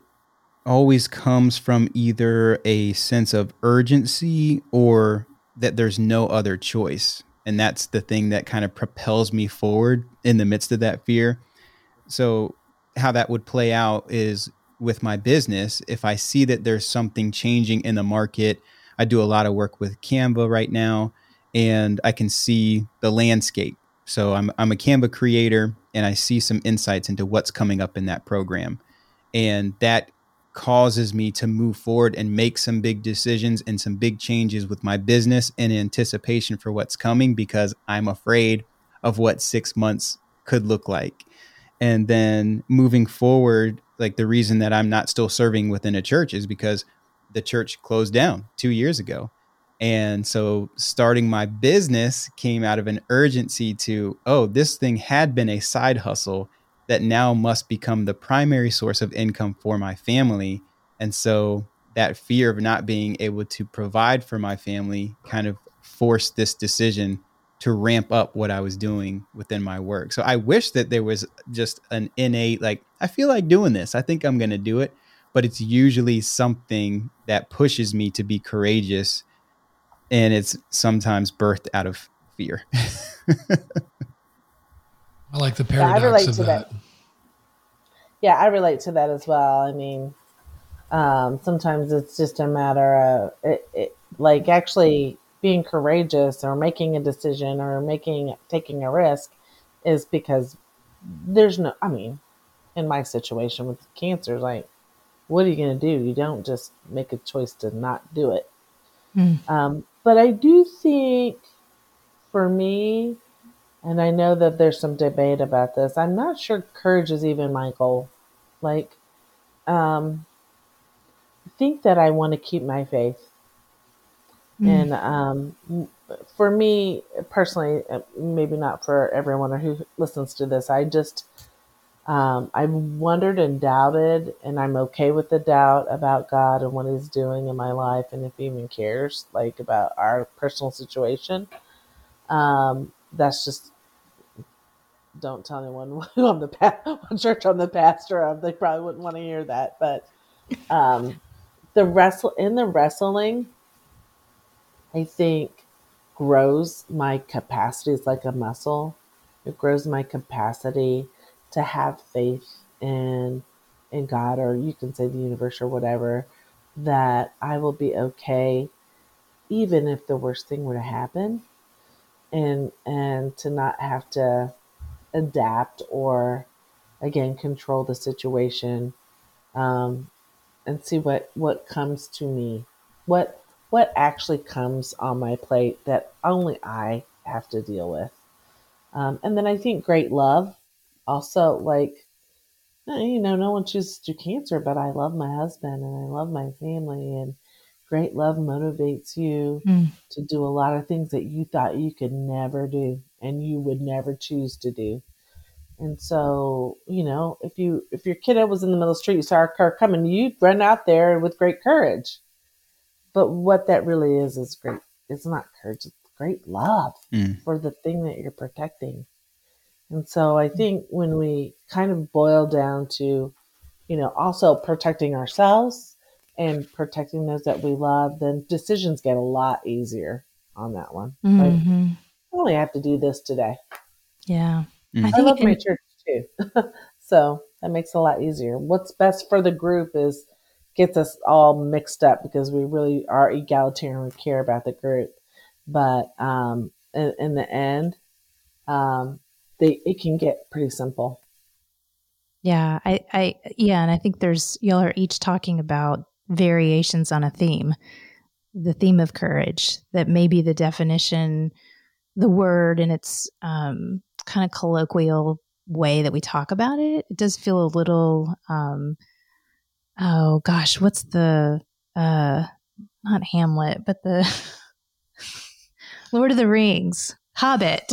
always comes from either a sense of urgency or that there's no other choice and that's the thing that kind of propels me forward in the midst of that fear. So how that would play out is with my business if i see that there's something changing in the market i do a lot of work with canva right now and i can see the landscape. So i'm, I'm a canva creator and i see some insights into what's coming up in that program. And that causes me to move forward and make some big decisions and some big changes with my business in anticipation for what's coming because I'm afraid of what six months could look like. And then moving forward, like the reason that I'm not still serving within a church is because the church closed down two years ago. And so starting my business came out of an urgency to, oh, this thing had been a side hustle that now must become the primary source of income for my family. And so that fear of not being able to provide for my family kind of forced this decision to ramp up what I was doing within my work. So I wish that there was just an innate, like, I feel like doing this. I think I'm going to do it. But it's usually something that pushes me to be courageous. And it's sometimes birthed out of fear. I like the paradox yeah, of that. that. yeah, I relate to that as well. I mean, um, sometimes it's just a matter of it, it, like actually being courageous or making a decision or making taking a risk is because there's no. I mean, in my situation with cancer, like, what are you going to do? You don't just make a choice to not do it. Mm. Um, but I do think for me, and I know that there's some debate about this. I'm not sure courage is even my goal. Like, um, I think that I want to keep my faith. Mm. And um, for me personally, uh, maybe not for everyone who listens to this, I just, um, I've wondered and doubted, and I'm okay with the doubt about God and what He's doing in my life, and if He even cares, like about our personal situation. Um, that's just don't tell anyone who I'm the pa- church I'm the pastor of. They probably wouldn't want to hear that. But um, the wrestle in the wrestling, I think grows my capacity. It's like a muscle. It grows my capacity to have faith in in God, or you can say the universe or whatever, that I will be okay, even if the worst thing were to happen, and and to not have to adapt or again control the situation um, and see what what comes to me. What what actually comes on my plate that only i have to deal with. Um, and then i think great love. Also like eh, you know no one chooses to cancer but i love my husband and i love my family and great love motivates you Mm. to do a lot of things that you thought you could never do and you would never choose to do. And so, you know, if you if your kiddo was in the middle of the street, you saw a car coming, you'd run out there with great courage. But what that really is is great. It's not courage; it's great love Mm. for the thing that you're protecting. And so, I think when we kind of boil down to, you know, also protecting ourselves and protecting those that we love, then decisions get a lot easier on that one. Like, Mhm. I only have to do this today. Yeah. Mm. I I think love my church too. so that makes it a lot easier. What's best for the group is gets us all mixed up because we really are egalitarian. We care about the group. But um, in, in the end, um, they, it can get pretty simple. Yeah, I, I, yeah, and I think there's y'all are each talking about variations on a theme, the theme of courage. That maybe the definition, the word in its um, kind of colloquial way that we talk about it. It does feel a little, um, oh gosh, what's the, uh, not Hamlet, but the Lord of the Rings, Hobbit,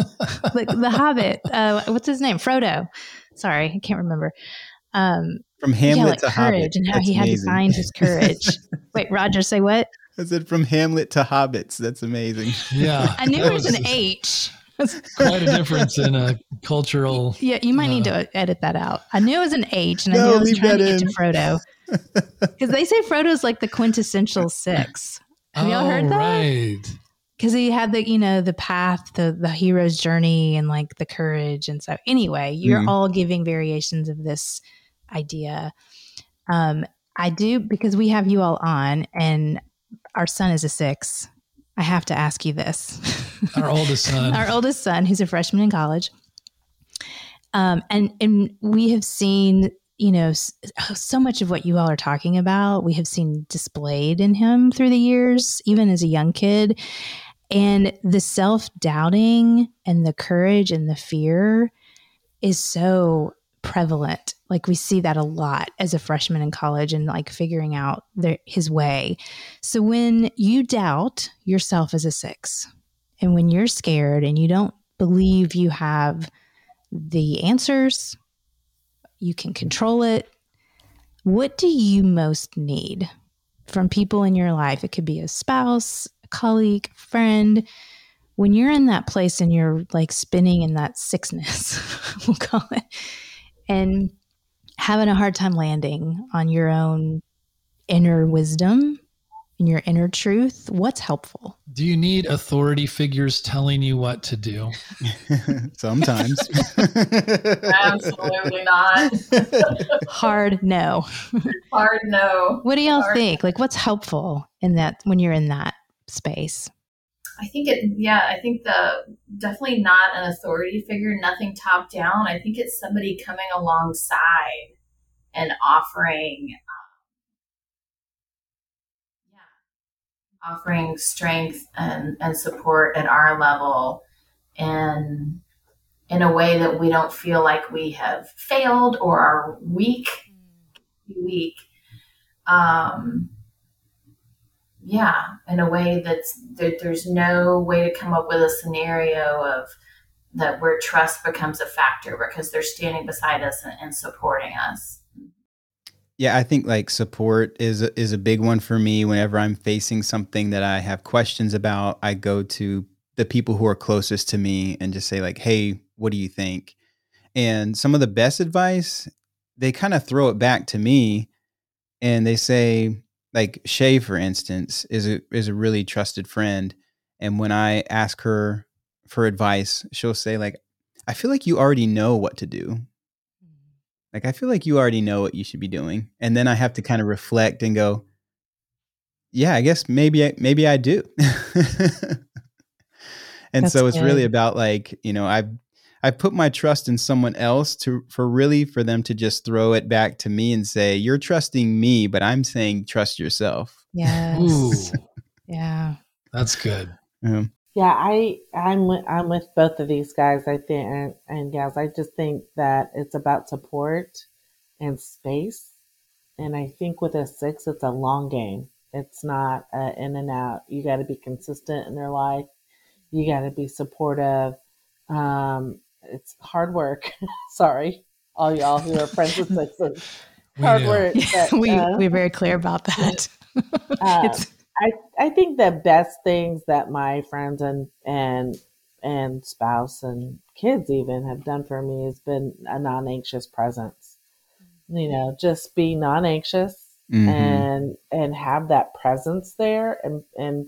like the Hobbit. Uh, what's his name? Frodo. Sorry, I can't remember. Um, From yeah, Hamlet like to courage Hobbit. and how That's he had to find his courage. Wait, Roger, say what? I said from Hamlet to Hobbits. That's amazing. Yeah. I knew that it was an was H. Quite a difference in a cultural. Yeah, you might need Uh, to edit that out. I knew it was an H, and I No, knew I was trying to that get to. Frodo because they say Frodo's like the quintessential six. Have y'all oh, heard that? right. because he had the you know the path the the hero's journey and like the courage and so anyway you're Mhm. all giving variations of this idea. Um i do because we have you all on and our son is a six. I have to ask you this. Our oldest son. our oldest son who's a freshman in college. Um and and we have seen you know so much of what you all are talking about. We have seen displayed in him through the years even as a young kid. And the self-doubting and the courage and the fear is so prevalent like we see that a lot as a freshman in college and like figuring out their, his way so when you doubt yourself as a six and when you're scared and you don't believe you have the answers, you can control it. What do you most need from people in your life? It could be a spouse, a colleague, friend. When you're in that place and you're like spinning in that sickness, we'll call it, and having a hard time landing on your own inner wisdom, and your inner truth, what's helpful? Do you need authority figures telling you what to do? Sometimes. Absolutely not. Hard no. Hard no. What do y'all Hard. think? Like, what's helpful in that when you're in that space? I think it, yeah, I think the definitely not an authority figure, nothing top down. I think it's somebody coming alongside and offering, um, yeah, offering strength and, and support at our level and in a way that we don't feel like we have failed or are weak, weak. Um, yeah, in a way that's that there's no way to come up with a scenario of that where trust becomes a factor because they're standing beside us and, and supporting us. Yeah, I think like support is is a big one for me. Whenever I'm facing something that I have questions about, I go to the people who are closest to me and just say like, "Hey, what do you think?" And some of the best advice, they kind of throw it back to me, and they say, like Shay, for instance, is a is a really trusted friend, and when I ask her for advice, she'll say like, "I feel like you already know what to do." Like I feel like you already know what you should be doing, and then I have to kind of reflect and go, "Yeah, I guess maybe I, maybe I do." and That's so it's really about like you know I've I put my trust in someone else to for really for them to just throw it back to me and say, "You're trusting me, but I'm saying trust yourself." Yes. Yeah. that's good. Um, Yeah, I I'm with, I'm with both of these guys. I think and, and gals. I just think that it's about support and space. And I think with a six, it's a long game. It's not uh, in and out. You got to be consistent in their life. You got to be supportive. Um, it's hard work. Sorry, all y'all who are friends with sixes. Hard know. work. but, we uh, we're very clear about that. uh, it's I I think the best things that my friends and and and spouse and kids even have done for me has been a non-anxious presence. You know, just be non-anxious mhm. and and have that presence there and and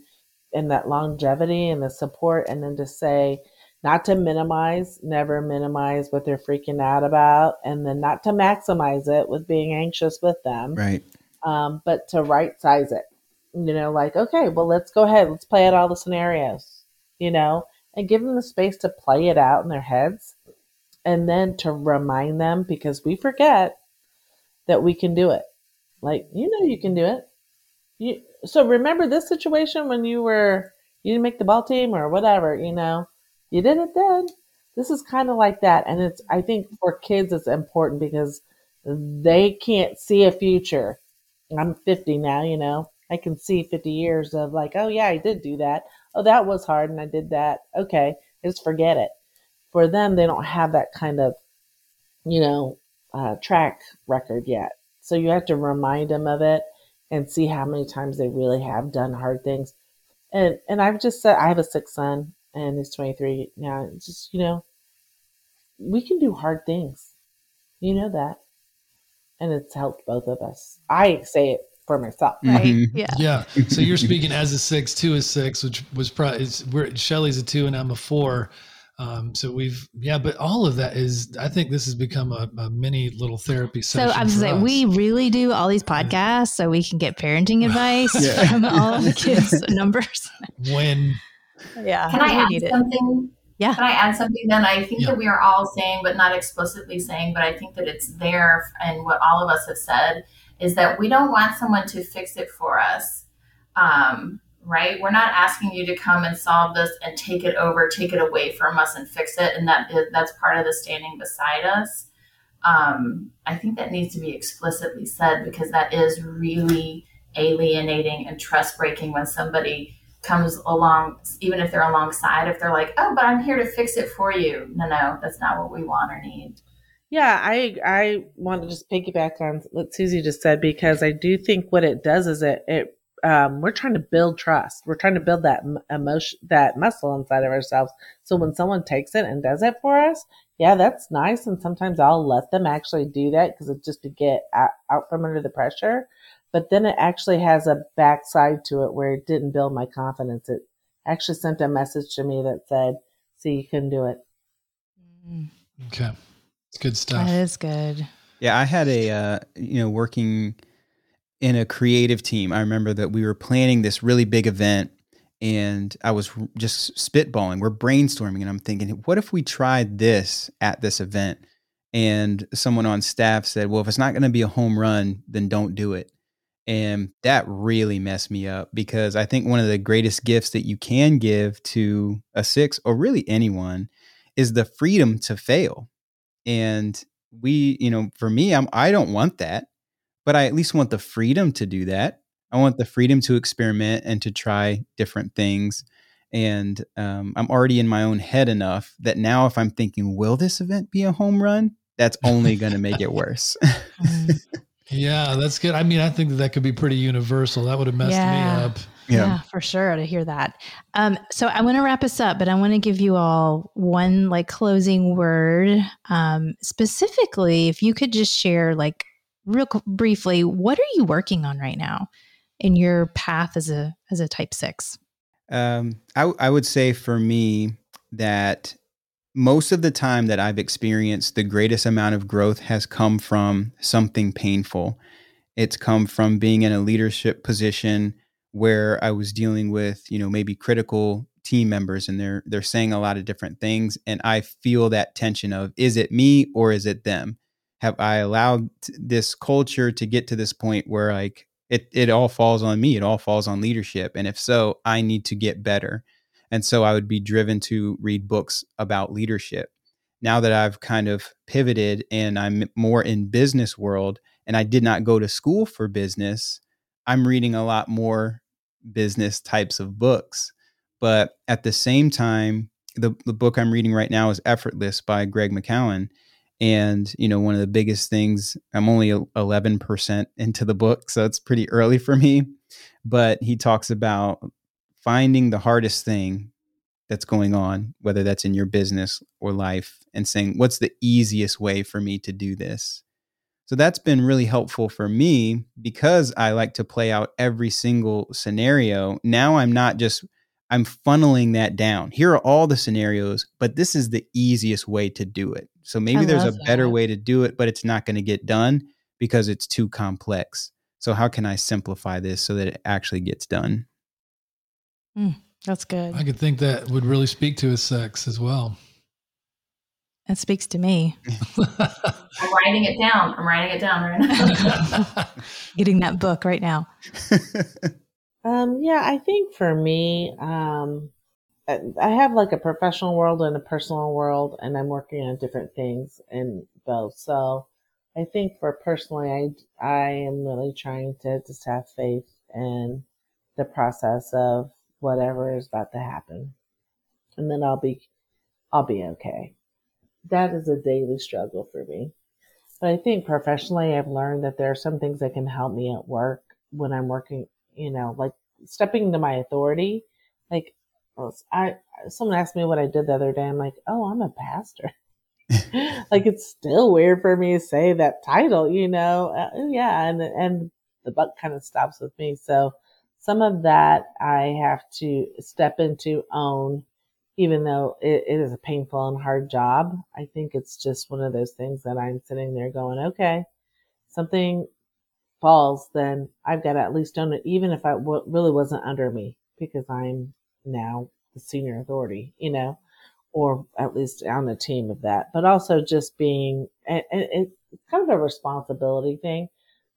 and that longevity and the support and then to say not to minimize, never minimize what they're freaking out about and then not to maximize it with being anxious with them Right. um, but to right size it. You know, like, okay, well, let's go ahead. Let's play out all the scenarios, you know, and give them the space to play it out in their heads. And then to remind them, because we forget that we can do it. Like, you know, you can do it. You, so remember this situation when you were, you didn't make the ball team or whatever, you know, you did it then. This is kind of like that. And it's, I think for kids, it's important because they can't see a future. I'm 50 now, you know, I can see 50 years of like, oh, yeah, I did do that. Oh, that was hard and I did that. Okay, just forget it. For them, they don't have that kind of, you know, uh, track record yet. So you have to remind them of it and see how many times they really have done hard things. And and I've just said I have a six son and he's 23 now. It's just you know, we can do hard things. You know that, and it's helped both of us. I say it for myself. right. Mhm. Yeah. Yeah. So you're speaking as a six, two is six, which was probably is we're Shelley's a two and I'm a four. Um, so we've yeah, but all of that is I think this has become a, a mini little therapy session. So. I was for saying us. we really do all these podcasts so we can get parenting advice Yeah. from all of the kids' numbers. when Yeah. Can I we add need it. something? Yeah. Can I add something then? I think Yeah. that we are all saying, but not explicitly saying, but I think that it's there and what all of us have said is that we don't want someone to fix it for us. Um, right? We're not asking you to come and solve this and take it over, take it away from us and fix it. And that is, that's part of the standing beside us. Um, I think that needs to be explicitly said because that is really alienating and trust breaking when somebody comes along, even if they're alongside, if they're like, oh, but I'm here to fix it for you. No, no, that's not what we want or need. Yeah, I I want to just piggyback on what Suzy just said because I do think what it does is it it um, we're trying to build trust. We're trying to build that emotion, that muscle inside of ourselves. So when someone takes it and does it for us, yeah, that's nice. And sometimes I'll let them actually do that because it's just to get out, out from under the pressure. But then it actually has a backside to it where it didn't build my confidence. It actually sent a message to me that said, see, you can do it. Okay. It's good stuff. That is good. Yeah, I had a uh, you know working in a creative team. I remember that we were planning this really big event and I was just spitballing. We're brainstorming, and I'm thinking, what if we tried this at this event? And someone on staff said, well, if it's not going to be a home run, then don't do it. And that really messed me up because I think one of the greatest gifts that you can give to a six or really anyone is the freedom to fail. And we, you know, for me, I'm I don't want that, but I at least want the freedom to do that. I want the freedom to experiment and to try different things. And um, I'm already in my own head enough that now, if I'm thinking, will this event be a home run? That's only going to make it worse. Yeah, that's good. I mean, I think that, that could be pretty universal. That would have messed Yeah. me up. Yeah. Yeah. for sure to hear that. Um, so I want to wrap us up, but I want to give you all one like closing word. Um, specifically, if you could just share like real qu- briefly, what are you working on right now in your path as a as a type six? Um, I, w- I would say for me that most of the time that I've experienced the greatest amount of growth has come from something painful. It's come from being in a leadership position where I was dealing with, you know, maybe critical team members and they're they're saying a lot of different things and I feel that tension of is it me or is it them? Have I allowed this culture to get to this point where like it it all falls on me, it all falls on leadership and if so, I need to get better. And so I would be driven to read books about leadership. Now that I've kind of pivoted and I'm more in business world and I did not go to school for business, I'm reading a lot more business types of books. But at the same time, the, the book I'm reading right now is Effortless by Greg McKeown. And, you know, one of the biggest things, I'm only 11% into the book, so it's pretty early for me. But he talks about finding the hardest thing that's going on, whether that's in your business or life, and saying, what's the easiest way for me to do this? So that's been really helpful for me because I like to play out every single scenario. Now I'm not just I'm funneling that down. Here are all the scenarios, but this is the easiest way to do it. So maybe I there's a love better way to do it, but it's not going to get done because it's too complex. So how can I simplify this so that it actually gets done? That's good. I could think that would really speak to his sex as well. That speaks to me. I'm writing it down. I'm writing it down right now. Getting that book right now. Um, yeah, I think for me, um, I I have like a professional world and a personal world, and I'm working on different things in both. So I think for personally, I, I am really trying to just have faith in the process of whatever is about to happen. And then I'll be, I'll be okay. That is a daily struggle for me. But I think professionally, I've learned that there are some things that can help me at work when I'm working, you know, like stepping into my authority. Like, I, someone asked me what I did the other day. I'm like, oh, I'm a pastor. like, it's still weird for me to say that title, you know? Uh, yeah. And, and the buck kind of stops with me. So some of that I have to step into, own, even though it, it is a painful and hard job. I think it's just one of those things that I'm sitting there going, okay, something falls, then I've got to at least own it, even if I w- really wasn't under me, because I'm now the senior authority, you know, or at least on the team of that. But also just being, and, it's kind of a responsibility thing,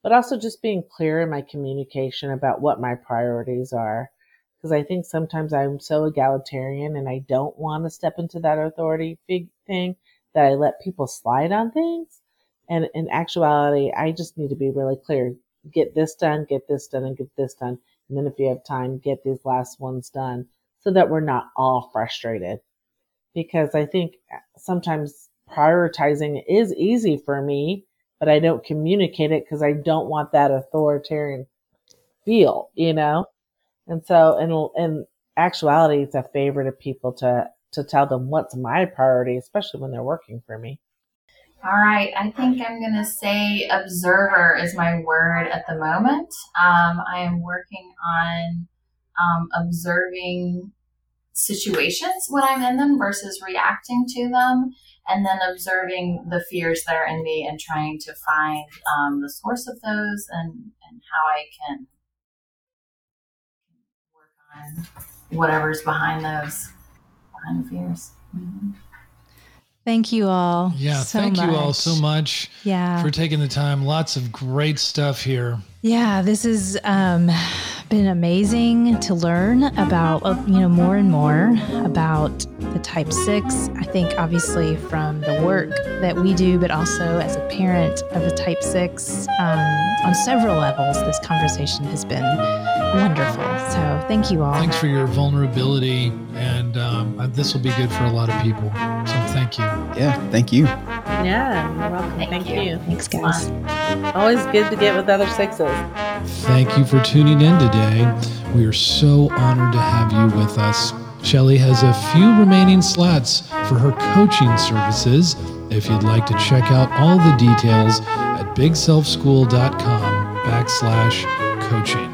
but also just being clear in my communication about what my priorities are. Because I think sometimes I'm so egalitarian and I don't want to step into that authority big thing that I let people slide on things. And in actuality, I just need to be really clear. Get this done, get this done, and get this done. And then if you have time, get these last ones done so that we're not all frustrated. Because I think sometimes prioritizing is easy for me, but I don't communicate it because I don't want that authoritarian feel, you know? And so in, in actuality, it's a favor to people to to tell them what's my priority, especially when they're working for me. All right, I think I'm going to say observer is my word at the moment. Um, I am working on um, observing situations when I'm in them versus reacting to them, and then observing the fears that are in me and trying to find um, the source of those and, and how I can work on whatever's behind those behind the fears. Mm-hmm. Thank you all. Yeah, so thank much. you all so much Yeah. for taking the time. Lots of great stuff here. Yeah, this has um, been amazing to learn about, uh, you know, more and more about the type six. I think obviously from the work that we do, but also as a parent of a type six, um, on several levels, this conversation has been wonderful. So thank you all. Thanks for your vulnerability, and um, uh, this will be good for a lot of people. So thank you. Yeah, thank you. Yeah, you're welcome. Thank Thank, you. you. Thanks, guys. Always good to get with other sixes. Thank you for tuning in today. We are so honored to have you with us. Shelley has a few remaining slots for her coaching services. If you'd like to check out all the details at bigselfschool.com backslash coaching.